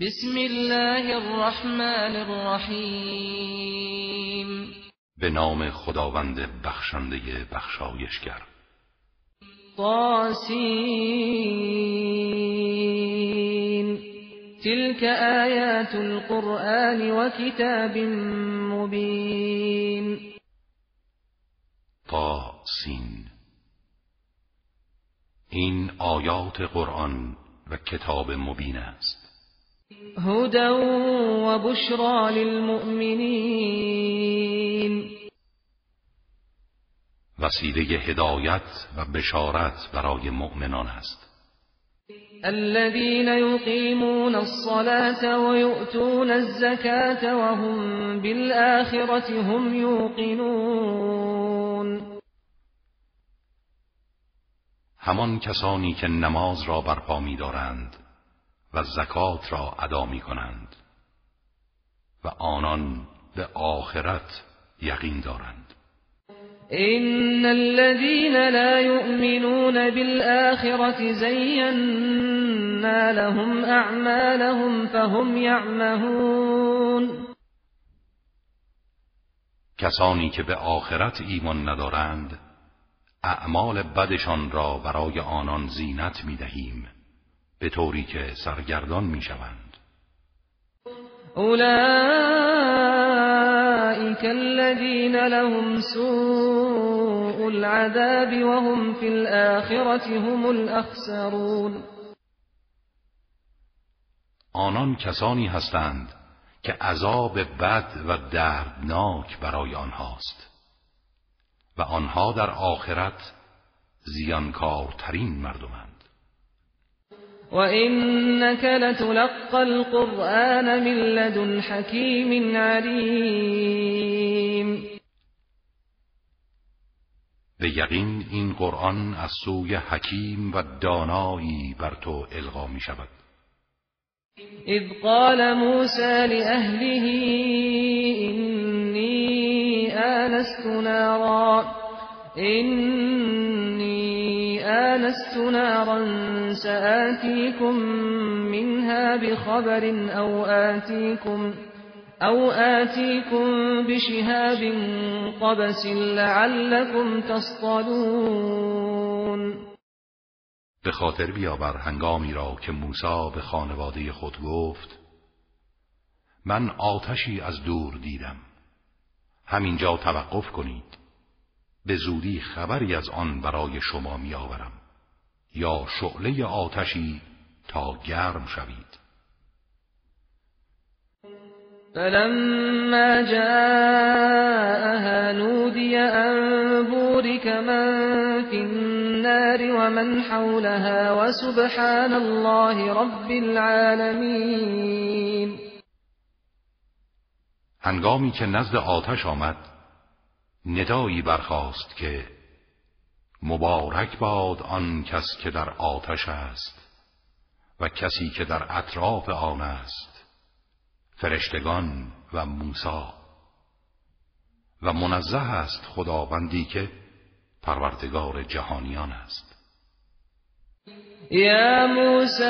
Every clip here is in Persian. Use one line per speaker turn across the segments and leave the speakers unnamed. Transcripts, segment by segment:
بسم الله الرحمن الرحیم
به نام خداوند بخشنده بخشایشگر
طاسین تلك آیات القرآن و کتاب مبین
طاسین این آیات قرآن و کتاب مبین است
هدى وبشرى للمؤمنین
وسیله هدایت و بشارت برای مؤمنان است
الذين يقيمون الصلاة ويؤتون الزكاة وهم بالآخرة هم يوقنون
همان کسانی که نماز را برپا می‌دارند و زکات را ادا می کنند و آنان به آخرت یقین دارند
این الذين لا يؤمنون بالآخرة زينا لهم اعمالهم فهم يعمهون
کسانی که به آخرت ایمان ندارند اعمال بدشان را برای آنان زینت می به طوری که سرگردان می شوند
لهم سوء العذاب وهم فی الاخرتهم هم الاخسرون
آنان کسانی هستند که عذاب بد و دردناک برای آنهاست و آنها در آخرت زیانکارترین مردمند
وَإِنَّكَ لَتُلَقَّى الْقُرْآنَ مِنْ لَدُنْ حَكِيمٍ عَلِيمٍ
به یقین این قرآن از سوی حکیم و دانایی بر تو القا می شود اذ
قال موسى لأهله إني آنست نارا إني آنست نارا سآتیکم منها بخبر او آتیكم او آتیكم بشهاب قبس لعلكم تصطلون
به خاطر بیاور هنگامی را که موسی به خانواده خود گفت من آتشی از دور دیدم همینجا توقف کنید به زودی خبری از آن برای شما می آورم یا شعله آتشی تا گرم شوید
فلما جاءها نودی ان بورك من فی النار ومن حولها سبحان الله رب العالمین
هنگامی که نزد آتش آمد ندایی برخاست که مبارک باد آن کس که در آتش است و کسی که در اطراف آن است فرشتگان و موسی و منزه است خداوندی که پروردگار جهانیان است
یا موسی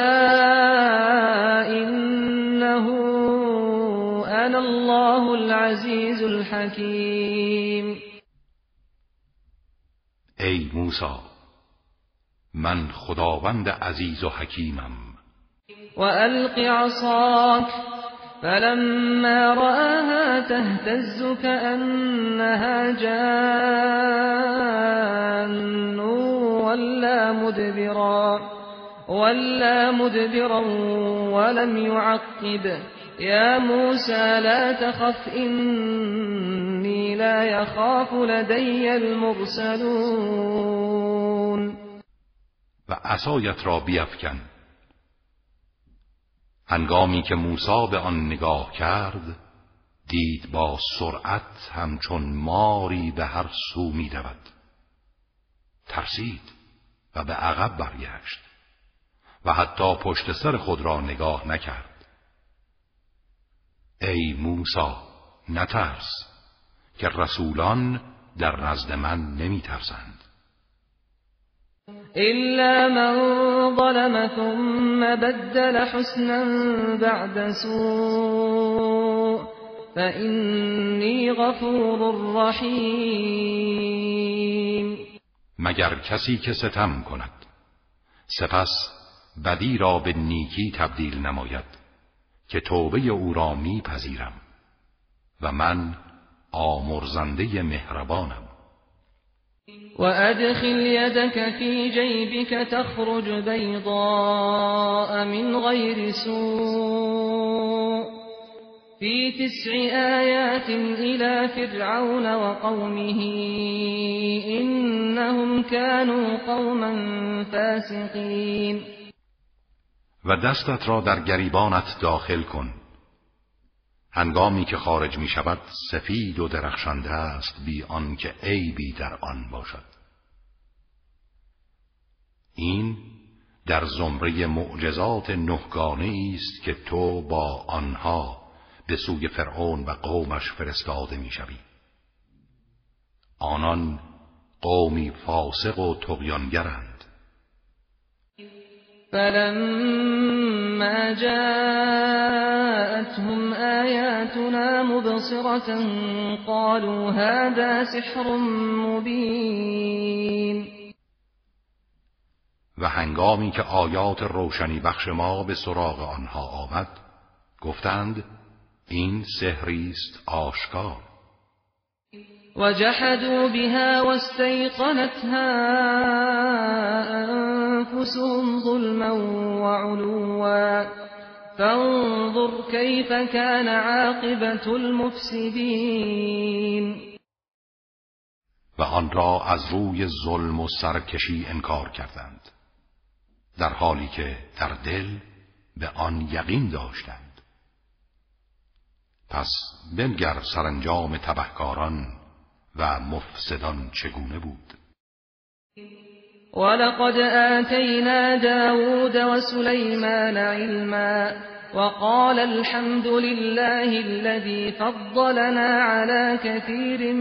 انه انا الله العزیز الحکیم
ای موسا من خداوند عزیز و حکیمم
و القی عصاک فلما رآها تهتز كأنها جان ولا مدبرا ولا مدبرا ولم يعقب یا موسى لا تخف انی لا یخاف لدی المرسلون
و عصایت را بیفکن هنگامی که موسی به آن نگاه کرد دید با سرعت همچون ماری به هر سو می دود. ترسید و به عقب برگشت و حتی پشت سر خود را نگاه نکرد ای موسا، نترس که رسولان در نزد من نمی ترسند
إلا من ظلم ثم بدل حسنا بعد سوء فإني غفور رحیم
مگر کسی که ستم کند سپس بدی را به نیکی تبدیل نماید که توبه او را میپذیرم و من آمرزنده مهربانم
و ادخل یدک فی جیبک تخرج بیضاء من غیر سوء فی تسع آیات الى فرعون و قومه انهم كانوا قوما فاسقین
و دستت را در گریبانت داخل کن هنگامی که خارج می شود سفید و درخشنده است بی آنکه عیبی در آن باشد این در زمره معجزات نهگانه است که تو با آنها به سوی فرعون و قومش فرستاده می شوی. آنان قومی فاسق و تقیانگرند
فلما جاءتهم آياتنا مبصرة قالوا هذا سحر مبین
و هنگامی که آیات روشنی بخش ما به سراغ آنها آمد گفتند این سحری است آشکار
وجحدوا بها واستيقنتها انفسهم ظلما وعلوا فانظر كيف كان عاقبت المفسدين
و آن را از روی ظلم و سرکشی انکار کردند در حالی که در دل به آن یقین داشتند پس بنگر سرانجام تبهکاران و مفسدان چگونه بود
ولقد آتینا داود و سلیمان علما وقال الحمد لله الذي فضلنا على كثير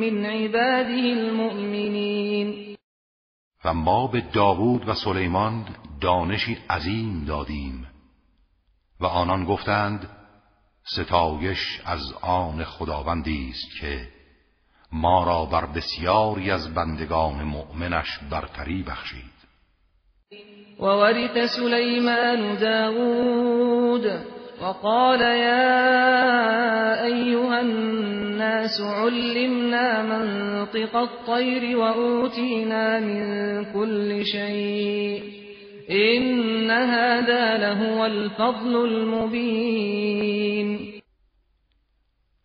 من عباده المؤمنين
و ما به داوود و سلیمان دانشی عظیم دادیم و آنان گفتند ستایش از آن خداوندی است که ما را بر بسیاری از بندگان مؤمنش برتری بخشید
و ورث سلیمان داود وقال يا أيها الناس علمنا منطق الطير وأوتينا من كل شيء إن هذا لهو الفضل المبين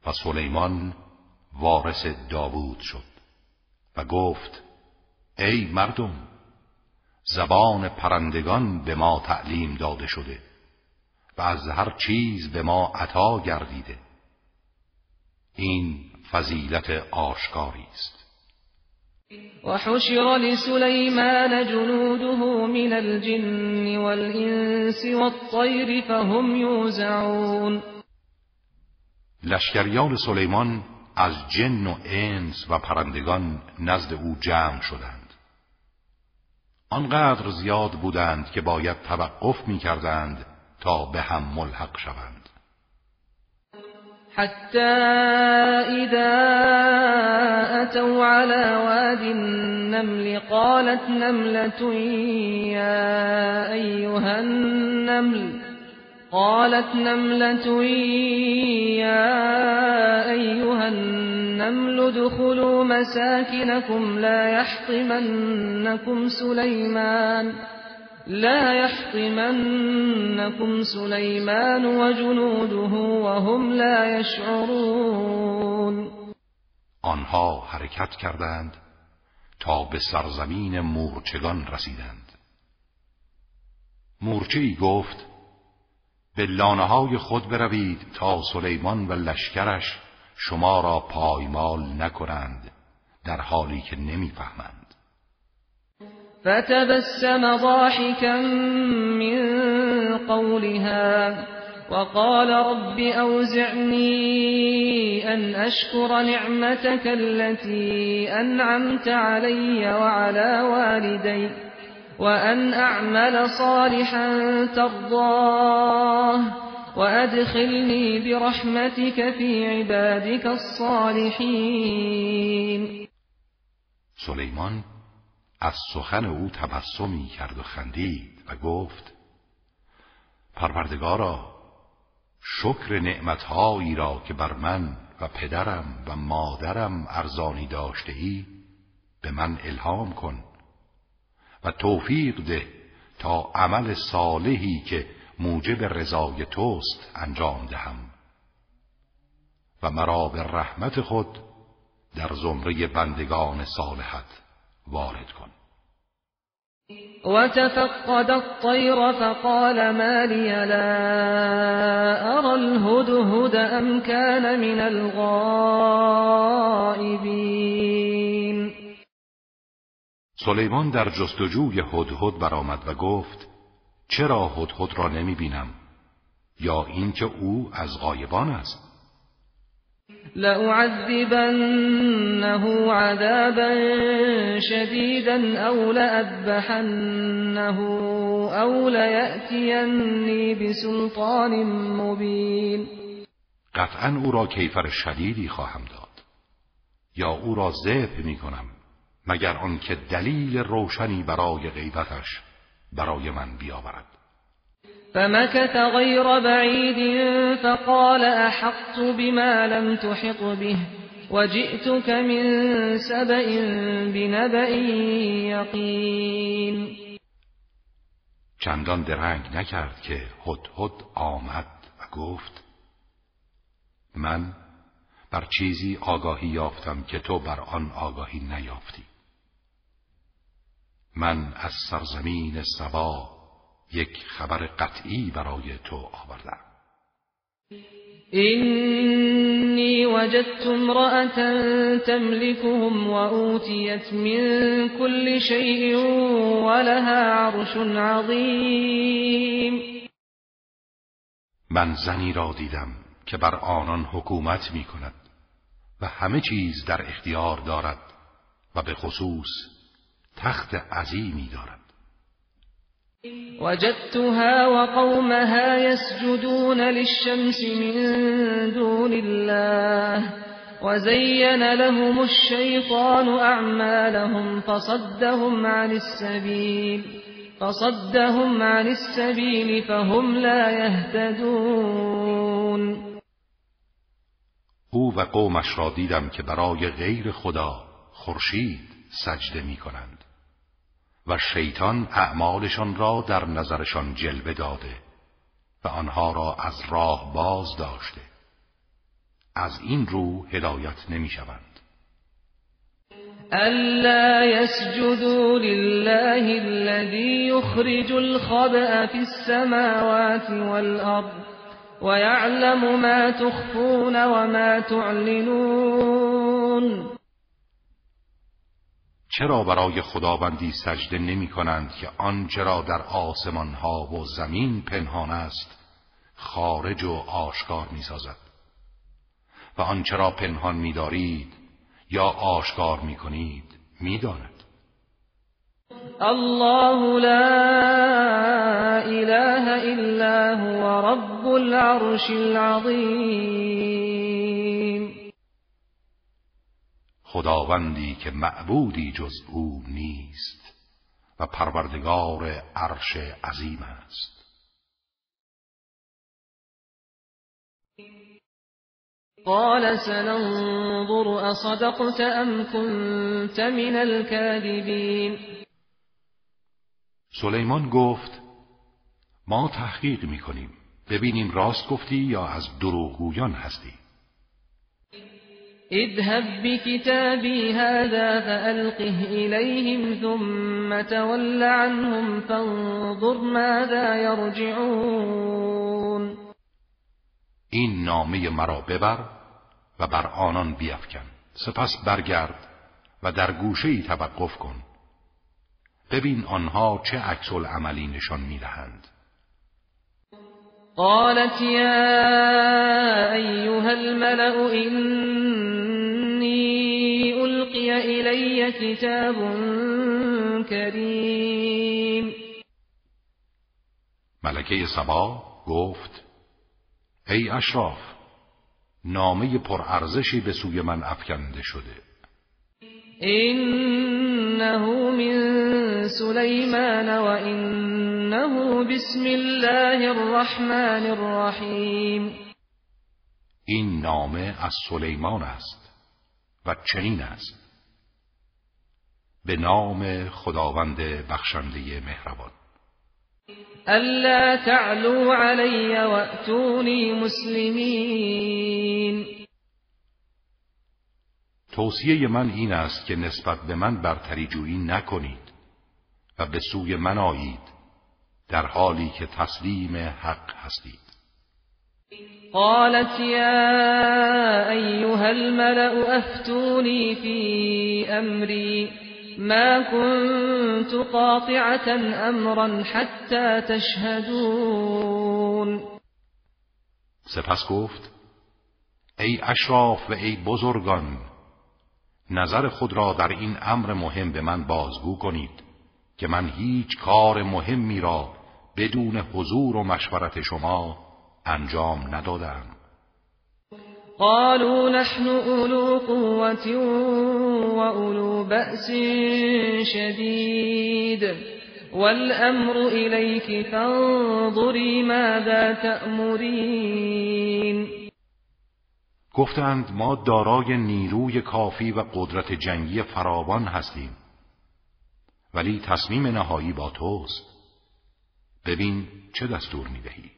فسليمان وارث داوود شد و گفت ای مردم زبان پرندگان به ما تعلیم داده شده و از هر چیز به ما عطا گردیده این فضیلت آشکاری است
وحشر لسلیمان جنوده من الجن والانس والطير فهم يوزعون لشکریان
سلیمان از جن و انس و پرندگان نزد او جمع شدند آنقدر زیاد بودند که باید توقف می کردند تا به هم ملحق شوند
حتی إذا أتوا على واد النمل قالت نملة يا أيها النمل قالت نملة يا أيها النمل ادخلوا مساكنكم لا يحطمنكم سليمان لا يحطمنكم سليمان وجنوده وهم لا يشعرون
آنها حرکت کردند تا به سرزمین مورچگان رسیدند مورچه‌ای گفت به لانه های خود بروید تا سلیمان و لشکرش شما را پایمال نکنند در حالی که نمیفهمند
فتبسم ضاحكا من قولها وقال رب أوزعني ان أشكر نعمتك التي أنعمت علي وعلى والدي وأن أعمل صالحا ترضاه وأدخلني برحمتك في عبادك الصالحین
سلیمان از سخن او تبسمی کرد و خندید و گفت پروردگارا شکر نعمتهایی را که بر من و پدرم و مادرم ارزانی داشته به من الهام کن و توفیق ده تا عمل صالحی که موجب رضای توست انجام دهم و مرا به رحمت خود در زمره بندگان صالحت وارد کن
وتفقد الطیر فقال ما لي لا أرى الهدهد كان من الغار
سلیمان در جستجوی هدهد برآمد و گفت چرا هدهد را نمی بینم یا اینکه او از غایبان است
لأعذبنه عذابا شديدا او لأذبحنه او ليأتيني بسلطان مبين
قطعا او را کیفر شدیدی خواهم داد یا او را ذبح می کنم مگر آنکه دلیل روشنی برای غیبتش برای من بیاورد
فمكث غیر بعید فقال احقت بما لم تحق به وجئتك من سبأ بنبأ یقین
چندان درنگ نکرد که هدهد آمد و گفت من بر چیزی آگاهی یافتم که تو بر آن آگاهی نیافتی من از سرزمین سبا یک خبر قطعی برای تو آوردم
اینی وجدت امرأة تملكهم و اوتیت من كل شیء ولها عرش عظیم
من زنی را دیدم که بر آنان حکومت می کند و همه چیز در اختیار دارد و به خصوص تخت عظیمی دارد
وجدتها وقومها يسجدون للشمس من دون الله وزين لهم الشيطان اعمالهم فصدهم عن السبيل فصدهم عن السبيل فهم لا يهتدون
او و قومش را دیدم که برای غیر خدا خورشید سجده می کنند و شیطان اعمالشان را در نظرشان جلوه داده و آنها را از راه باز داشته از این رو هدایت نمی شوند
الا یسجدوا لله الذي يخرج الخبأ في السماوات والارض ويعلم ما تخفون وما تعلنون
چرا برای خداوندی سجده نمی کنند که آنچه را در آسمان ها و زمین پنهان است خارج و آشکار می سازد و آنچه را پنهان می دارید یا آشکار می کنید می داند.
الله لا اله الا هو رب العرش العظیم
خداوندی که معبودی جز او نیست و پروردگار عرش عظیم است قال سننظر اصدقت ام كنت من الكاذبین سلیمان گفت ما تحقیق میکنیم ببینیم راست گفتی یا از دروغگویان هستی
اذهب بكتابي هذا فألقه إليهم ثم تول عنهم فانظر ماذا يرجعون
این نامه مرا ببر و بر آنان بیفکن سپس برگرد و در گوشه ای توقف کن ببین آنها چه عکس عملی نشان میدهند
قالت يا أيها الملأ إني ألقي إلي كتاب كريم
ملکه سبا گفت ای اشراف نامه پرارزشی به سوی من افکنده شده
إنه من سليمان وإنه بسم الله الرحمن الرحیم
این نامه از سلیمان است و چنین است به نام خداوند بخشنده مهربان
الا تعلو علی و مسلمین
توصیه من این است که نسبت به من برتری جویی نکنید و به سوی من آیید در حالی که تسلیم حق هستید
قالت یا ایها الملأ افتونی فی امری ما كنت قاطعة امرا حتى تشهدون
سپس گفت ای اشراف و ای بزرگان نظر خود را در این امر مهم به من بازگو کنید که من هیچ کار مهمی را بدون حضور و مشورت شما انجام ندادم
قالوا نحن اولو قوة اولو بأس شدید والامر الیک فانظری ماذا تأمرین
گفتند ما دارای نیروی کافی و قدرت جنگی فراوان هستیم ولی تصمیم نهایی با توست ببین چه دستور میدهی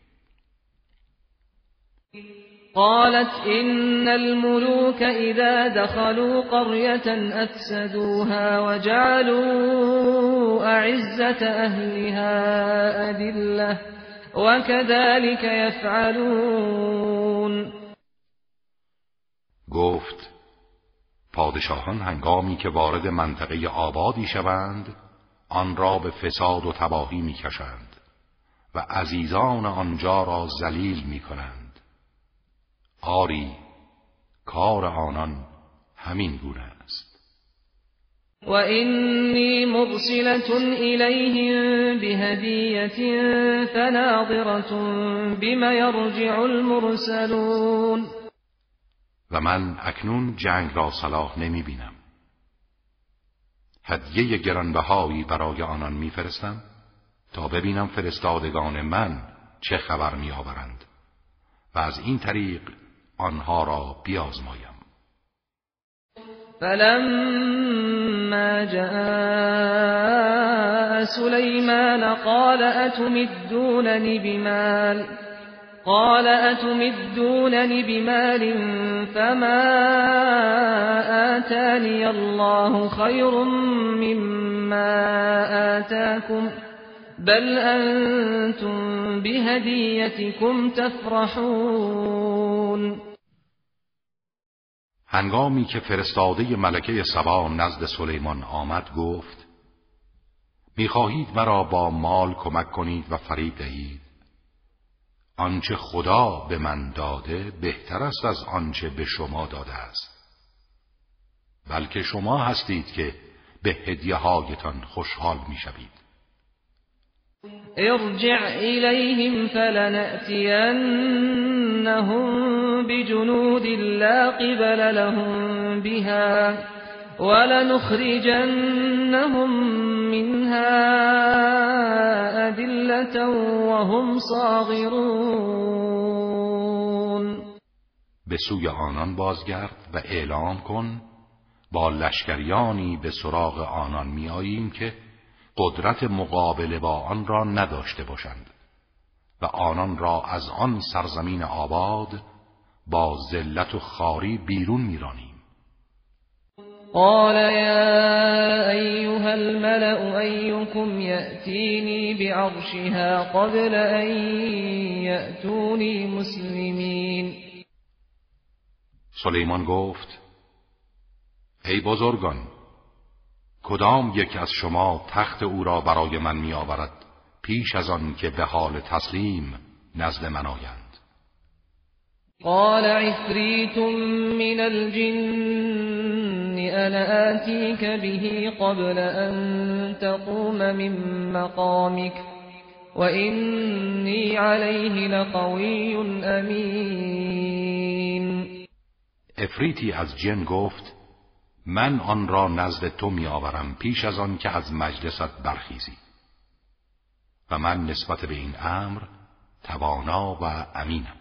قالت ان الملوك اذا دخلوا قريه افسدوها وجعلوا اعزه اهلها و وكذلك يفعلون
پادشاهان هنگامی که وارد منطقه آبادی شوند آن را به فساد و تباهی میکشند و عزیزان آنجا را ذلیل میکنند آری کار آنان همین گونه است
و اینی مرسلت الیهم بهدیت فناظرت بما یرجع المرسلون
و من اکنون جنگ را صلاح نمی بینم. هدیه گرانبهایی برای آنان میفرستم تا ببینم فرستادگان من چه خبر میآورند و از این طریق آنها را بیازمایم
فلما جاء سلیمان قال بمال قال اتمدونني بمال فما آتاني الله خير مما آتاكم بل انتم بهدیتكم تفرحون
هنگامی که فرستاده ملکه سبا نزد سلیمان آمد گفت میخواهید مرا با مال کمک کنید و فریب دهید آنچه خدا به من داده بهتر است از آنچه به شما داده است بلکه شما هستید که به هدیه هایتان خوشحال می شوید
ارجع الیهم فلنأتینهم بجنود لا قبل لهم بها ولنخرجنهم منها أدلة وهم صاغرون
به سوی آنان بازگرد و اعلام کن با لشکریانی به سراغ آنان میاییم که قدرت مقابله با آن را نداشته باشند و آنان را از آن سرزمین آباد با ذلت و خاری بیرون میرانی
قال يا أيها الملأ أيكم يأتيني بعرشها قبل أن يأتوني مسلمين
سلیمان گفت ای بزرگان کدام یک از شما تخت او را برای من می آورد پیش از آن که به حال تسلیم نزد من آیند
قال عفریت من الجن لآتيك به قبل أن تقوم من مقامك وإني عليه لقوي
افریتی از جن گفت من آن را نزد تو آورم پیش از آن که از مجلست برخیزی و من نسبت به این امر توانا و امینم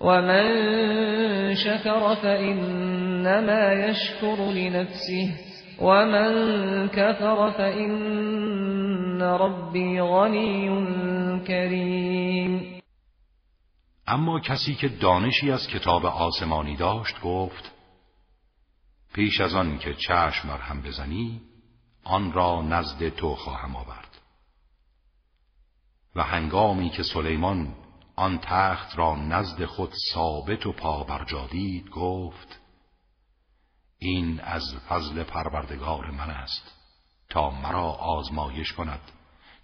ومن شكر فإنما يشكر لنفسه ومن كفر فإن ربی غنی کریم
اما کسی که دانشی از کتاب آسمانی داشت گفت پیش از آن که چشم بر هم بزنی آن را نزد تو خواهم آورد و هنگامی که سلیمان آن تخت را نزد خود ثابت و بر دید گفت این از فضل پروردگار من است تا مرا آزمایش کند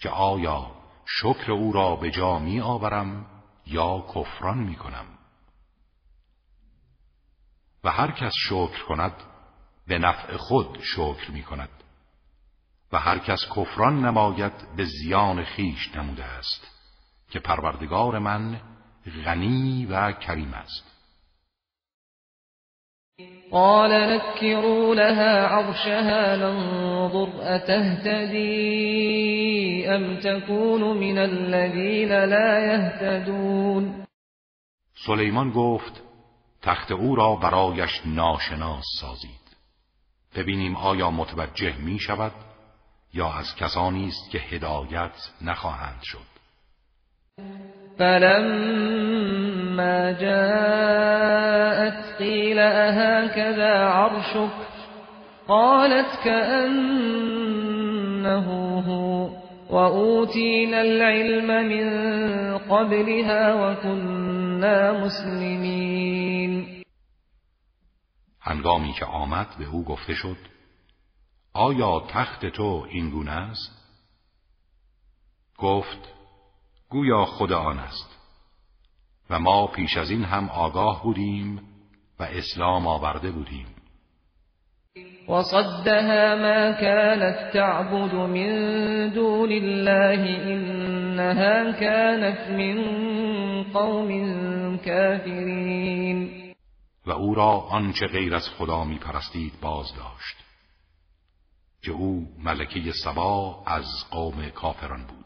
که آیا شکر او را به جا می آورم یا کفران می کنم و هر کس شکر کند به نفع خود شکر می کند و هر کس کفران نماید به زیان خیش نموده است که پروردگار من غنی و کریم است قال نكروا لها عرشها ننظر ام تكون من الذين لا يهتدون سلیمان گفت تخت او را برایش ناشناس سازید ببینیم آیا متوجه می شود یا از کسانی است که هدایت نخواهند شد
فلما جاءت قيل أهكذا عرشك قالت كأنه هو وأوتينا العلم من قبلها وكنا مسلمين
هنگامی که آمد به او گفته شد آیا تخت تو این گونه است؟ گفت گویا خدا آن است و ما پیش از این هم آگاه بودیم و اسلام آورده بودیم
صدها ما كانت تعبد من دون الله انها كانت من قوم كافرين
و او را آنچه غیر از خدا می پرستید باز داشت که او ملکه سبا از قوم کافران بود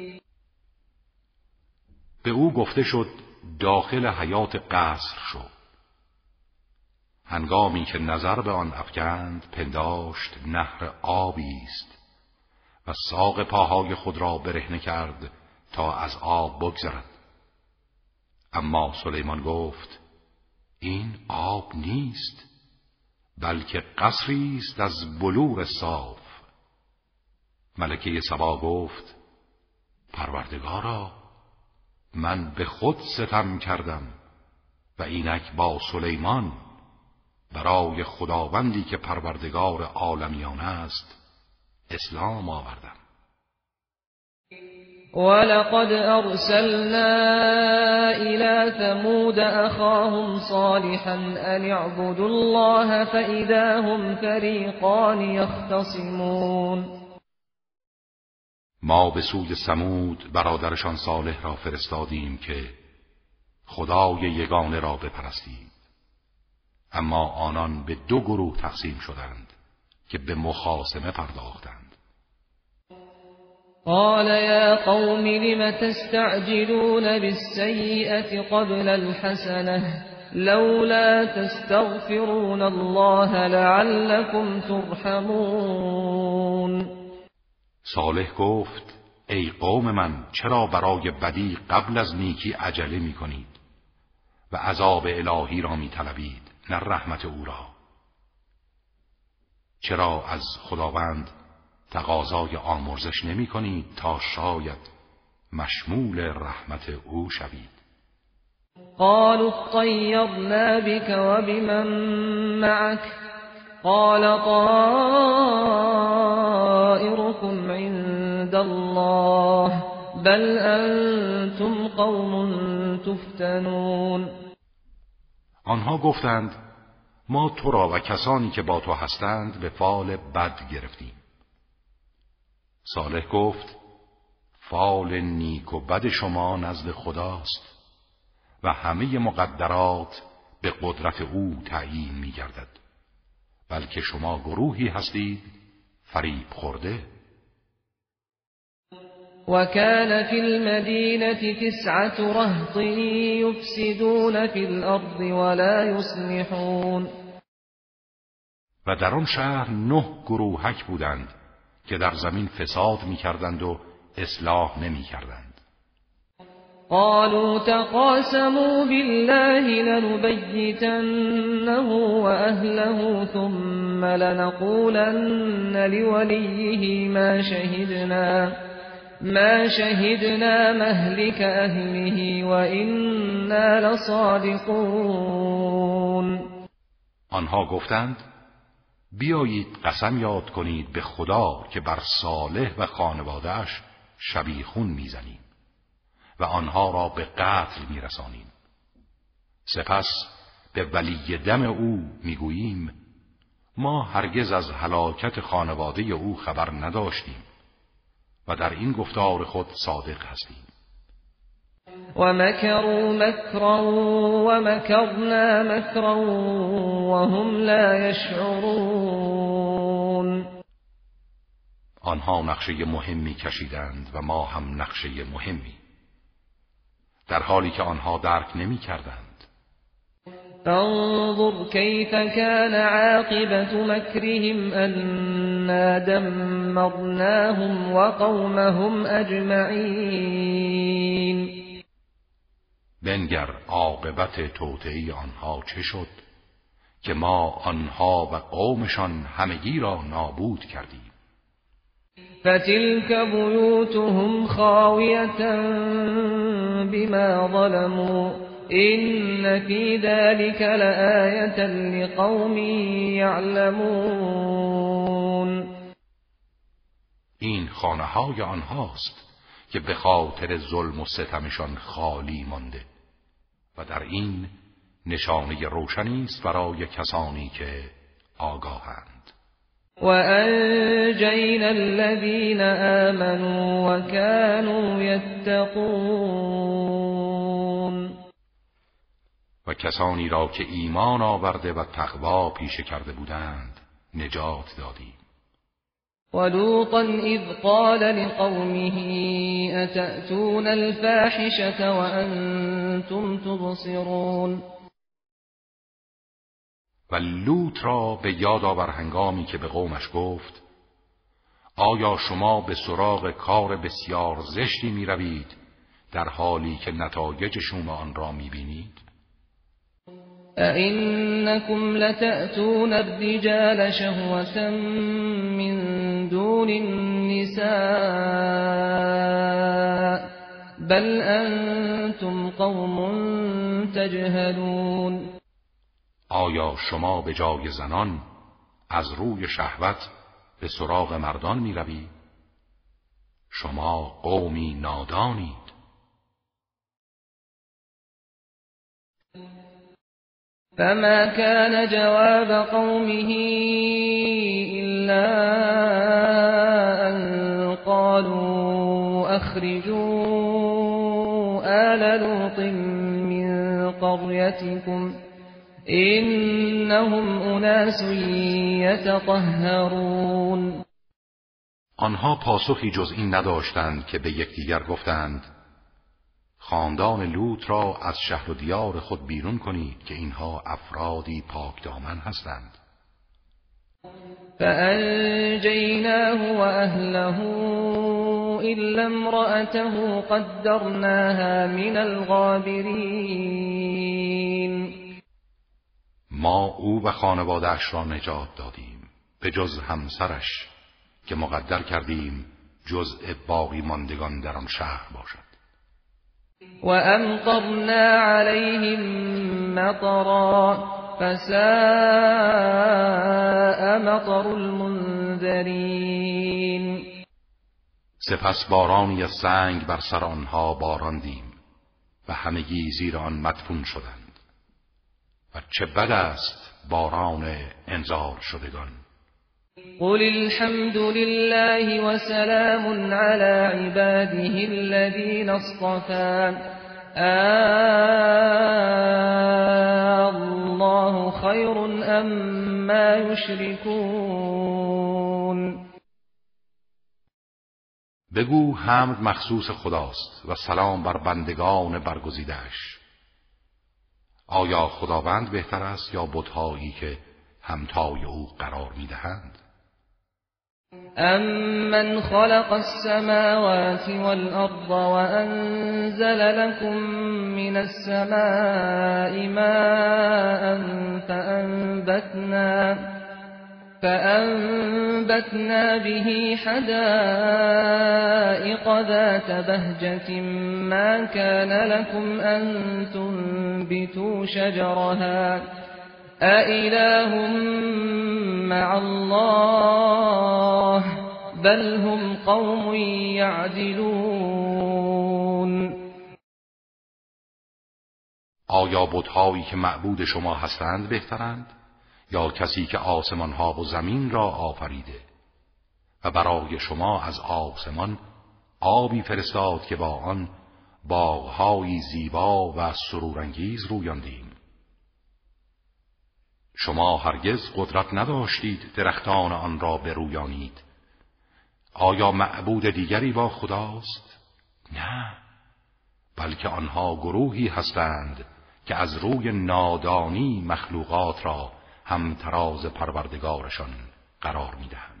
به او گفته شد داخل حیات قصر شو هنگامی که نظر به آن افکند پنداشت نهر آبی است و ساق پاهای خود را برهنه کرد تا از آب بگذرد اما سلیمان گفت این آب نیست بلکه قصری است از بلور صاف ملکه سبا گفت پروردگارا من به خود ستم کردم و اینک با سلیمان برای خداوندی که پروردگار عالمیان است اسلام آوردم
ولقد ارسلنا الى ثمود اخاهم صالحا ان اعبدوا الله فاذا هم فريقان يختصمون
ما به سوی سمود برادرشان صالح را فرستادیم که خدای یگانه را بپرستید اما آنان به دو گروه تقسیم شدند که به مخاسمه پرداختند
قال يا قوم لم تستعجلون بالسیئت قبل الحسنه، لولا تستغفرون الله لعلكم ترحمون
صالح گفت ای قوم من چرا برای بدی قبل از نیکی عجله می کنید و عذاب الهی را می طلبید نه رحمت او را چرا از خداوند تقاضای آمرزش نمی کنید تا شاید مشمول رحمت او شوید
قالوا اطيرنا بك وبمن معك قال طائركم الله بل انتم قوم تفتنون
آنها گفتند ما تو را و کسانی که با تو هستند به فال بد گرفتیم صالح گفت فال نیک و بد شما نزد خداست و همه مقدرات به قدرت او تعیین می گردد بلکه شما گروهی هستید فریب خورده
وكان في المدينة تسعة رهط يفسدون في الأرض ولا يصلحون
و در آن شهر نه گروهک بودند که در زمین فساد میکردند و اصلاح نمیکردند
قالوا تقاسموا بالله لنبيتنه وأهله ثم لنقولن لوليه ما شهدنا ما شهدنا مهلك اهله و لصادقون
آنها گفتند بیایید قسم یاد کنید به خدا که بر صالح و خانوادهش شبیخون میزنیم و آنها را به قتل میرسانیم سپس به ولی دم او میگوییم ما هرگز از هلاکت خانواده او خبر نداشتیم و در این گفتار خود صادق هستیم و
مکروا مکرا و مکرنا و هم لا یشعرون
آنها نقشه مهمی کشیدند و ما هم نقشه مهمی در حالی که آنها درک نمی کردند
فانظر كيف كان عاقبة مكرهم أنا دمرناهم وقومهم اجمعین
بنگر عاقبت توطعه آنها چه شد که ما آنها و قومشان همگی را نابود کردیم
فتلك بیوتهم خاویة بما ظلموا إن فی ذلك لآیت لقوم یعلمون
این خانه های آنهاست که به خاطر ظلم و ستمشان خالی مانده و در این نشانه روشنی است برای کسانی که آگاهند
و انجینا الذین آمنوا و کانوا یتقون
و کسانی را که ایمان آورده و تقوا پیشه کرده بودند نجات دادیم
ولوطا اذ قال
لقومه اتأتون الفاحشة وانتم تبصرون و لوط را به یاد آور هنگامی که به قومش گفت آیا شما به سراغ کار بسیار زشتی می روید در حالی که نتایج شما آن را می بینید؟
أئنكم لتأتون الرجال شهوة من دون النساء بل انتم قوم تجهلون
آیا شما به جای زنان از روی شهوت به سراغ مردان می روی؟ شما قومی نادانید
فما كان جواب قومه إلا أن قالوا أخرجوا آل لوط من قريتكم إنهم أناس يتطهرون
آنها پاسخی جز این نداشتند که به یکدیگر گفتند خاندان لوط را از شهر و دیار خود بیرون کنید که اینها افرادی پاک دامن هستند فانجیناه و اهله الا امرأته قدرناها من الغابرین ما او و خانوادهش را نجات دادیم به جز همسرش که مقدر کردیم جزء باقی ماندگان در آن شهر باشد
امطرنا عليهم مطرا فساء مطر المنذرین
سپس بارانی از سنگ بر سر آنها باراندیم و همگی زیر آن مدفون شدند و چه بد است باران انذار شدگان
قل الحمد لله وسلام على عباده الذين اصطفى الله خير أم ما يشركون
بگو حمد مخصوص خداست و سلام بر بندگان برگزیدهش آیا خداوند بهتر است یا بتهایی که همتای او قرار میدهند
أَمَّنْ خَلَقَ السَّمَاوَاتِ وَالْأَرْضَ وَأَنزَلَ لَكُم مِّنَ السَّمَاءِ مَاءً فَأَنبَتْنَا فَأَنبَتْنَا بِهِ حَدَائِقَ ذَاتَ بَهْجَةٍ مَا كَانَ لَكُمْ أَن تُنبِتُوا شَجَرَهَا مع الله بل هم قوم
آیا بتهایی که معبود شما هستند بهترند یا کسی که ها و زمین را آفریده و برای شما از آسمان آبی فرستاد که با آن باغهایی زیبا و سرورانگیز رویاندیم شما هرگز قدرت نداشتید درختان آن را برویانید آیا معبود دیگری با خداست؟ نه بلکه آنها گروهی هستند که از روی نادانی مخلوقات را هم پروردگارشان قرار میدهند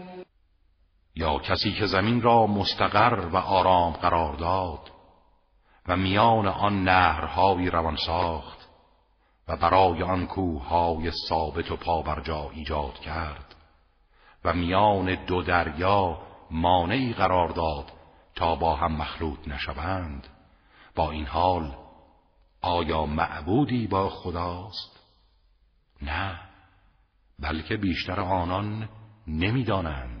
یا کسی که زمین را مستقر و آرام قرار داد و میان آن نهرهایی روان ساخت و برای آن کوههای ثابت و پابرجا ایجاد کرد و میان دو دریا مانعی قرار داد تا با هم مخلوط نشوند با این حال آیا معبودی با خداست؟ نه بلکه بیشتر آنان نمیدانند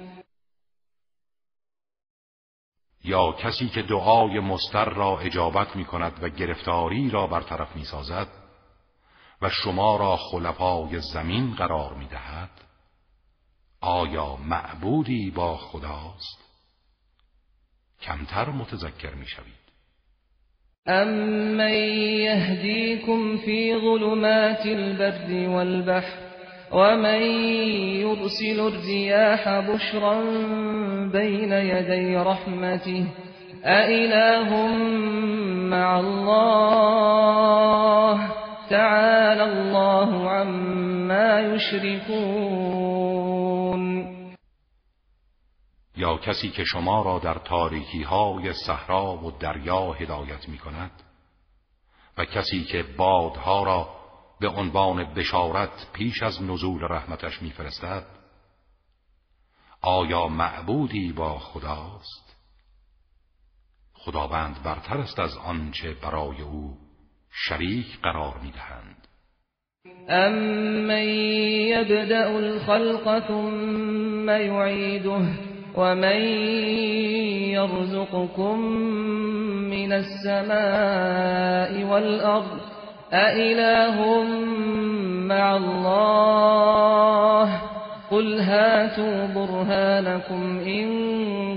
یا کسی که دعای مستر را اجابت می کند و گرفتاری را برطرف می سازد و شما را خلفای زمین قرار می دهد آیا معبودی با خداست؟ کمتر متذکر می شوید
من یهدیکم فی ظلمات ومن يرسل الرياح بشرا بين يدي رحمته أإله مع الله تعالى الله عما يشركون
یا کسی که شما را در تاریکی های صحرا و دریا هدایت می کند و کسی که بادها را به عنوان بشارت پیش از نزول رحمتش میفرستد آیا معبودی با خداست خداوند برتر است از آنچه برای او شریک قرار میدهند
من یبدأ الخلق ثم یعیده ومن یرزقكم من السماء والارض أإله مع الله قل هاتوا برهانكم إن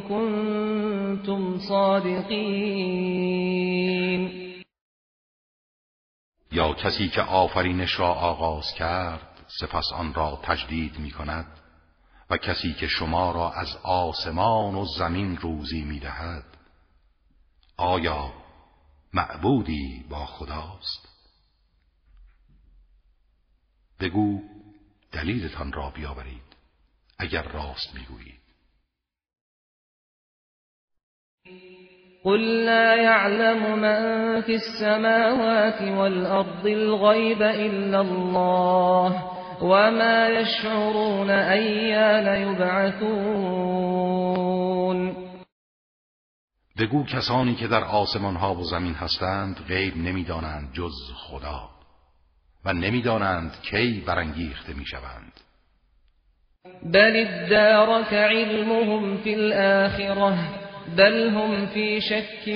كنتم صادقین یا
کسی که آفرینش را آغاز کرد سپس آن را تجدید می کند و کسی که شما را از آسمان و زمین روزی می آیا معبودی با خداست؟ بگو دلیلتان را بیاورید اگر راست میگویید
قل لا يعلم من في السماوات والأرض الغيب إلا الله وما يشعرون أيان يبعثون
بگو کسانی که در آسمان ها و زمین هستند غیب نمیدانند جز خدا و نمیدانند کی برانگیخته میشوند
بل الدارك علمهم في الاخره بل هم في شك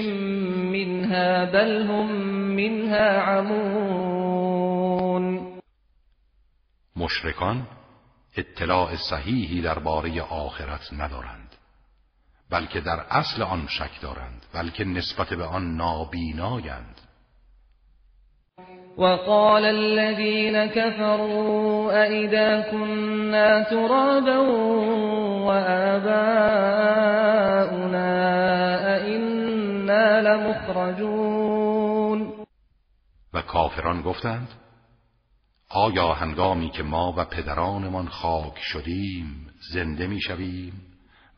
منها بل هم منها
عمون مشرکان اطلاع صحیحی درباره آخرت ندارند بلکه در اصل آن شک دارند بلکه نسبت به آن نابینایند
وقال الذين كفروا أئذا كنا ترابا وآباؤنا أئنا لمخرجون
و کافران گفتند آیا هنگامی که ما و پدرانمان خاک شدیم زنده میشویم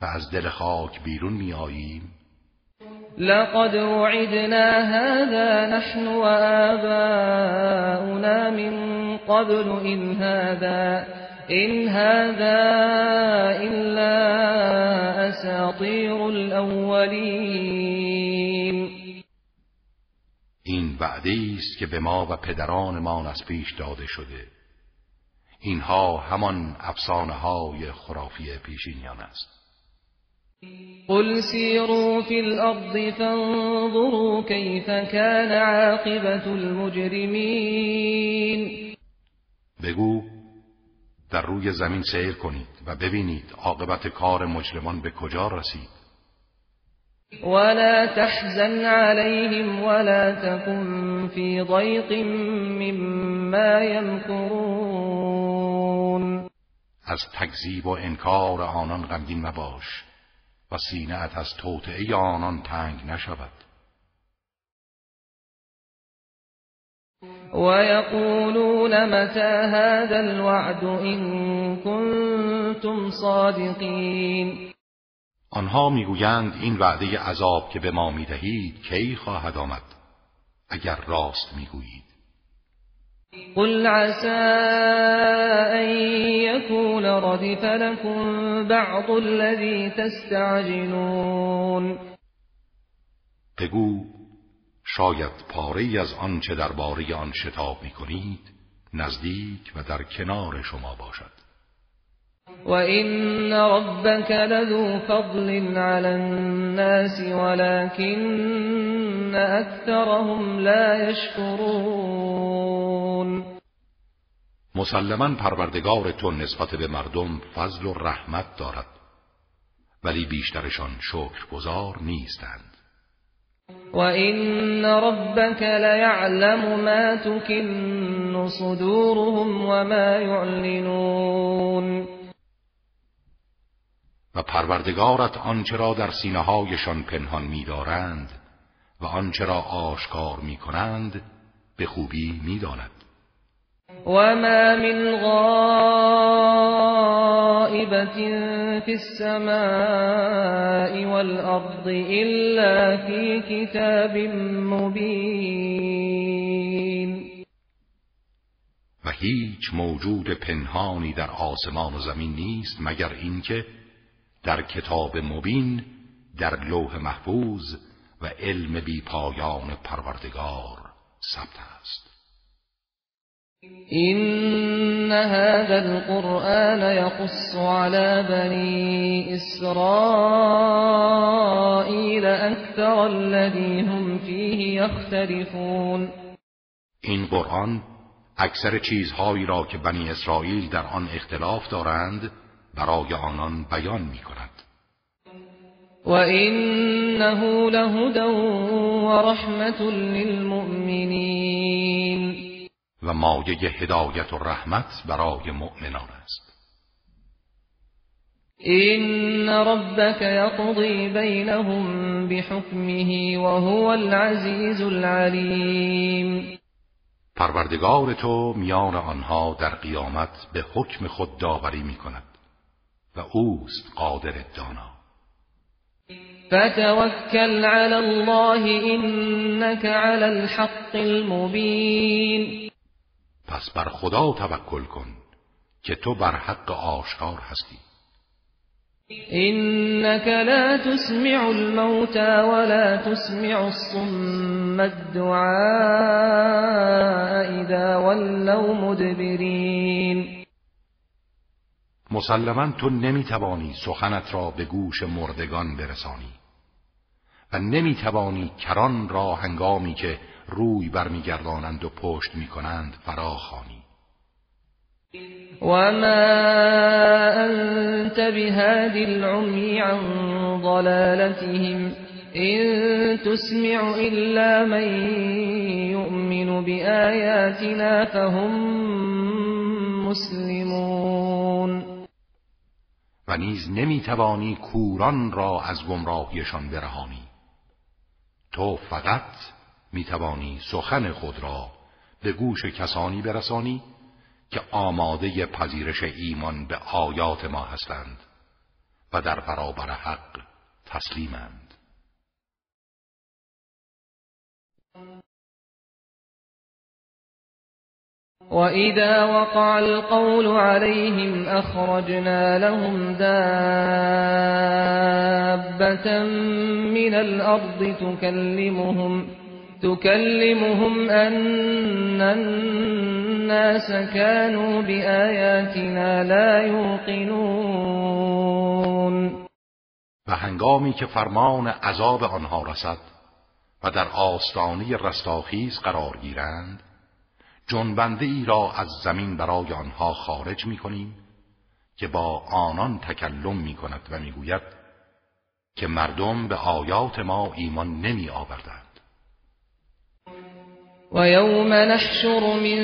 و از دل خاک بیرون میآییم
لقد وعدنا هذا نحن وآباؤنا من قبل إن هذا إن هذا إلا اساطیر الاولین
این وعده است که به ما و پدرانمان از پیش داده شده اینها همان افسانه های خرافی پیشینیان است
قل سيروا في الأرض فانظروا كيف كان عاقبة المجرمين
بگو در روی زمین سیر کنید و ببینید عاقبت کار مجرمان به کجا رسید
ولا تحزن عليهم ولا تكن في ضيق مما يمكرون
از تکذیب و انکار آنان غمگین نباش؟ و سینهات از توطعه آنان تنگ نشود
ويقولون متى هذا الوعد إن كنتم صادقين
آنها میگویند این وعده عذاب که به ما میدهید کی خواهد آمد اگر راست میگویید
قل عسى أن يكون ردف لكم بعض الذي تستعجلون
بگو شاید پاره از آنچه درباره آن شتاب می کنید نزدیک و در کنار شما باشد
و این ربک لذو فضل علی الناس ولكن اکثرهم لا یشکرون
مسلما پروردگار تو نسبت به مردم فضل و رحمت دارد ولی بیشترشان شکرگزار نیستند
و این ربک لیعلم ما تکن صدورهم
و
ما یعلنون
و پروردگارت آنچه را در سینه هایشان پنهان می‌دارند و آنچه را آشکار می‌کنند به خوبی می‌داند
وما من غائبت فی السماء والأرض إلا في كتاب مبین
و هیچ موجود پنهانی در آسمان و زمین نیست مگر اینکه در کتاب مبین در لوح محفوظ و علم بی پایان پروردگار ثبت
إن هذا القرآن يقص على بني إسرائيل اكثر الذي هم فيه يختلفون
این قرآن اکثر چیزهایی را که بنی اسرائیل در آن اختلاف دارند برای آنان بیان می کند
و اینه لهدا و رحمت للمؤمنین
و مایه هدایت و رحمت برای مؤمنان است
این ربك یقضی بینهم بحکمه و هو العزیز العلیم
پروردگار تو میان آنها در قیامت به حکم خود داوری می کند و اوست قادر دانا
فتوکل علی الله انك علی الحق المبین
پس بر خدا توکل کن که تو بر حق آشکار هستی
انك لا تسمع الموتى ولا تسمع الصم الدعاء اذا ولوا مدبرين
مسلما تو نمیتوانی سخنت را به گوش مردگان برسانی و نمیتوانی کران را هنگامی که روی برمیگردانند و پشت میکنند فراخوانی
وما أنت بهادي العمی عن ضلالتهم إن تسمع إلا من يؤمن بآياتنا فهم مسلمون
و نیز نمیتوانی کوران را از گمراهیشان برهانی تو فقط می توانی سخن خود را به گوش کسانی برسانی که آماده پذیرش ایمان به آیات ما هستند و در برابر حق تسلیمند
وَإِذَا وَقَعَ الْقَوْلُ عَلَيْهِمْ أَخْرَجْنَا لَهُمْ دَابَّةً مِنَ الْأَرْضِ تُكَلِّمُهُمْ تكلمهم ان الناس كانوا بآياتنا لا یوقنون
و هنگامی که فرمان عذاب آنها رسد و در آستانه رستاخیز قرار گیرند جنبنده ای را از زمین برای آنها خارج می کنیم که با آنان تکلم می کند و می گوید که مردم به آیات ما ایمان نمی
ويوم نحشر من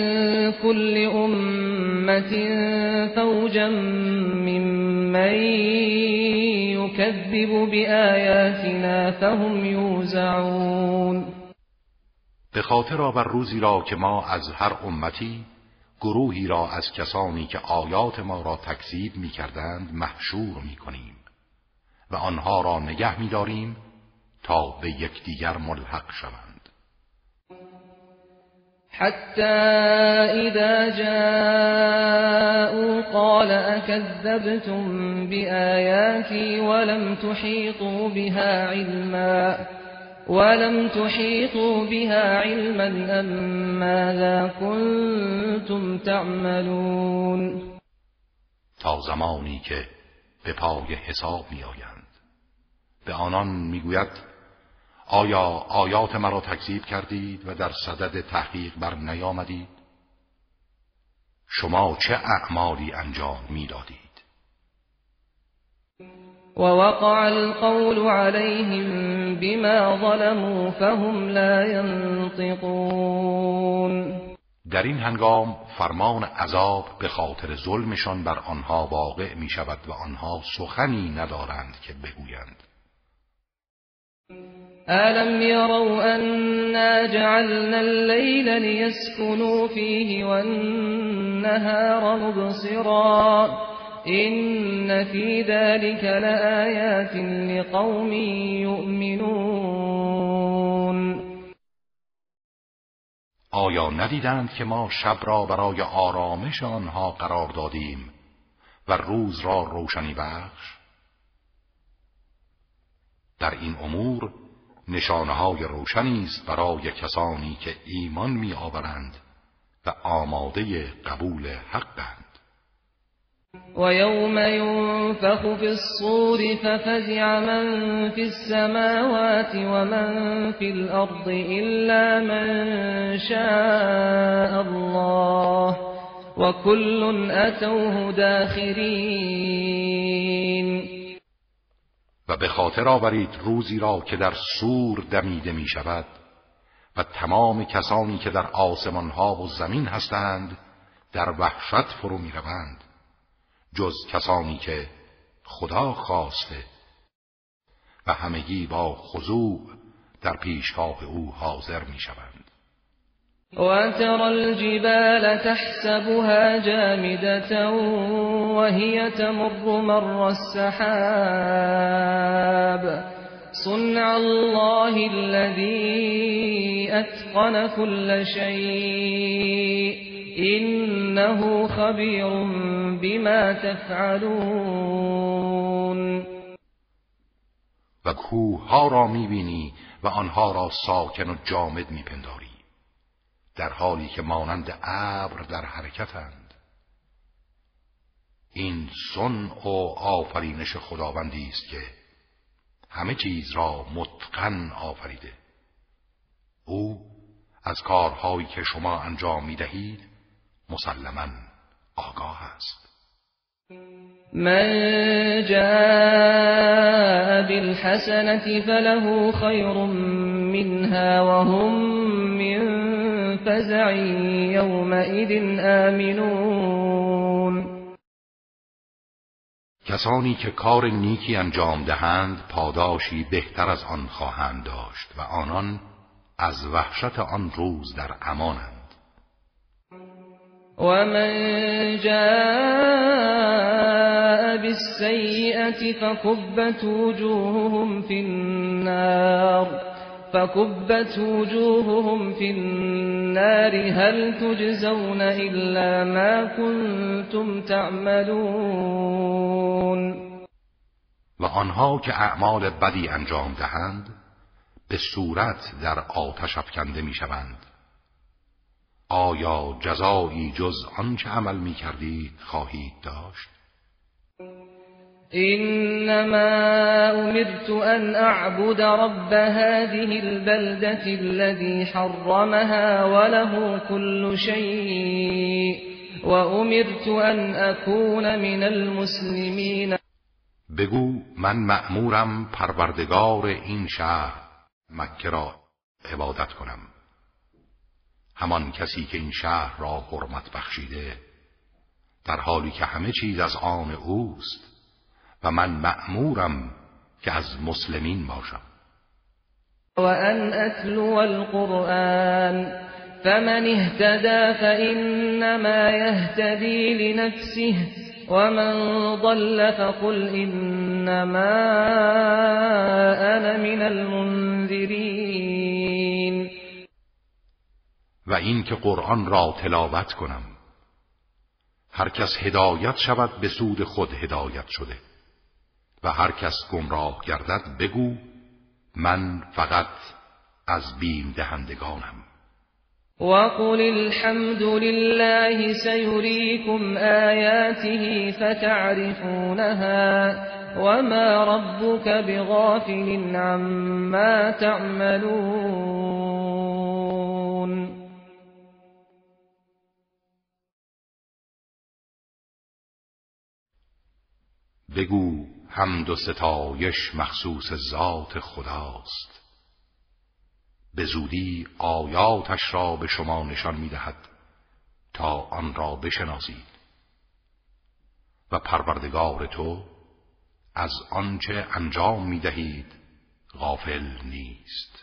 كل أمة فوجا ممن يكذب بآياتنا فهم يوزعون
به خاطر آور روزی را که ما از هر امتی گروهی را از کسانی که آیات ما را تکذیب می کردند محشور می کنیم و آنها را نگه می داریم تا به یکدیگر ملحق شوند.
حتی إذا جاءوا قال أكذبتم بآياتي ولم تحيطوا بها علما ولم بها علما أم ماذا كنتم تعملون
تا زمانی که به پای حساب می آیند به آنان میگوید آیا آیات مرا تکذیب کردید و در صدد تحقیق بر نیامدید؟ شما چه اعمالی انجام میدادید؟
وقع القول عليهم بما ظلموا فهم لا ينطقون
در این هنگام فرمان عذاب به خاطر ظلمشان بر آنها واقع می شود و آنها سخنی ندارند که بگویند
ألم يروا أنا جعلنا الليل ليسكنوا فيه والنهار مبصرا إن في ذلك لآيات لقوم يؤمنون
آیا ندیدند که ما شب را برای آرامش آنها قرار دادیم و روز را روشنی بخش؟ در این امور نشانهای روشنی است برای کسانی که ایمان میآورند و آماده قبول حقند
و یوم ینفخ فی الصور ففزع من فی السماوات و من فی الارض الا من شاء الله و کل اتوه داخرین
و به خاطر آورید روزی را که در سور دمیده می شود و تمام کسانی که در آسمان ها و زمین هستند در وحشت فرو می روند جز کسانی که خدا خواسته و همگی با خضوع در پیشگاه او حاضر می شوند.
وترى الجبال تحسبها جامدة وهي تمر مر السحاب صنع الله الذي أتقن كل شيء إنه خبير بما تفعلون
و کوه ها را میبینی و آنها را ساکن و جامد میپنداری در حالی که مانند ابر در حرکتند این سن و آفرینش خداوندی است که همه چیز را متقن آفریده او از کارهایی که شما انجام می دهید مسلما آگاه است
من جاء بالحسنة فله خیر منها وهم من فزع یومئذ آمنون
کسانی که کار نیکی انجام دهند پاداشی بهتر از آن خواهند داشت و آنان از وحشت آن روز در امانند
و من جاء بالسیئت فکبت وجوههم في النار فكبت وجوههم في النار هل تجزون إلا ما كنتم تعملون
و آنها که اعمال بدی انجام دهند به صورت در آتش افکنده می شوند. آیا جزایی جز آنچه عمل می کردید خواهید داشت؟
انما امرت ان اعبد رب هذه البلدة الذي حرمها وله كل شيء وامرت ان اكون من المسلمين
بگو من مأمورم پروردگار این شهر مکه را عبادت کنم همان کسی که این شهر را حرمت بخشیده در حالی که همه چیز از آن اوست و من مأمورم که از مسلمین باشم
و ان اتلو القرآن فمن اهتدا فإنما يهتدي لنفسه ومن ضل فقل إنما أنا من المنذرين
و این که قرآن را تلاوت کنم هر کس هدایت شود به سود خود هدایت شده و هر کس گمراه گردد بگو من فقط از بیم دهندگانم
وقل الحمد لله سيريكم آياته فتعرفونها وما ربك بغافل عما تعملون
بگو حمد و ستایش مخصوص ذات خداست به زودی آیاتش را به شما نشان می دهد تا آن را بشناسید و پروردگار تو از آنچه انجام می دهید غافل نیست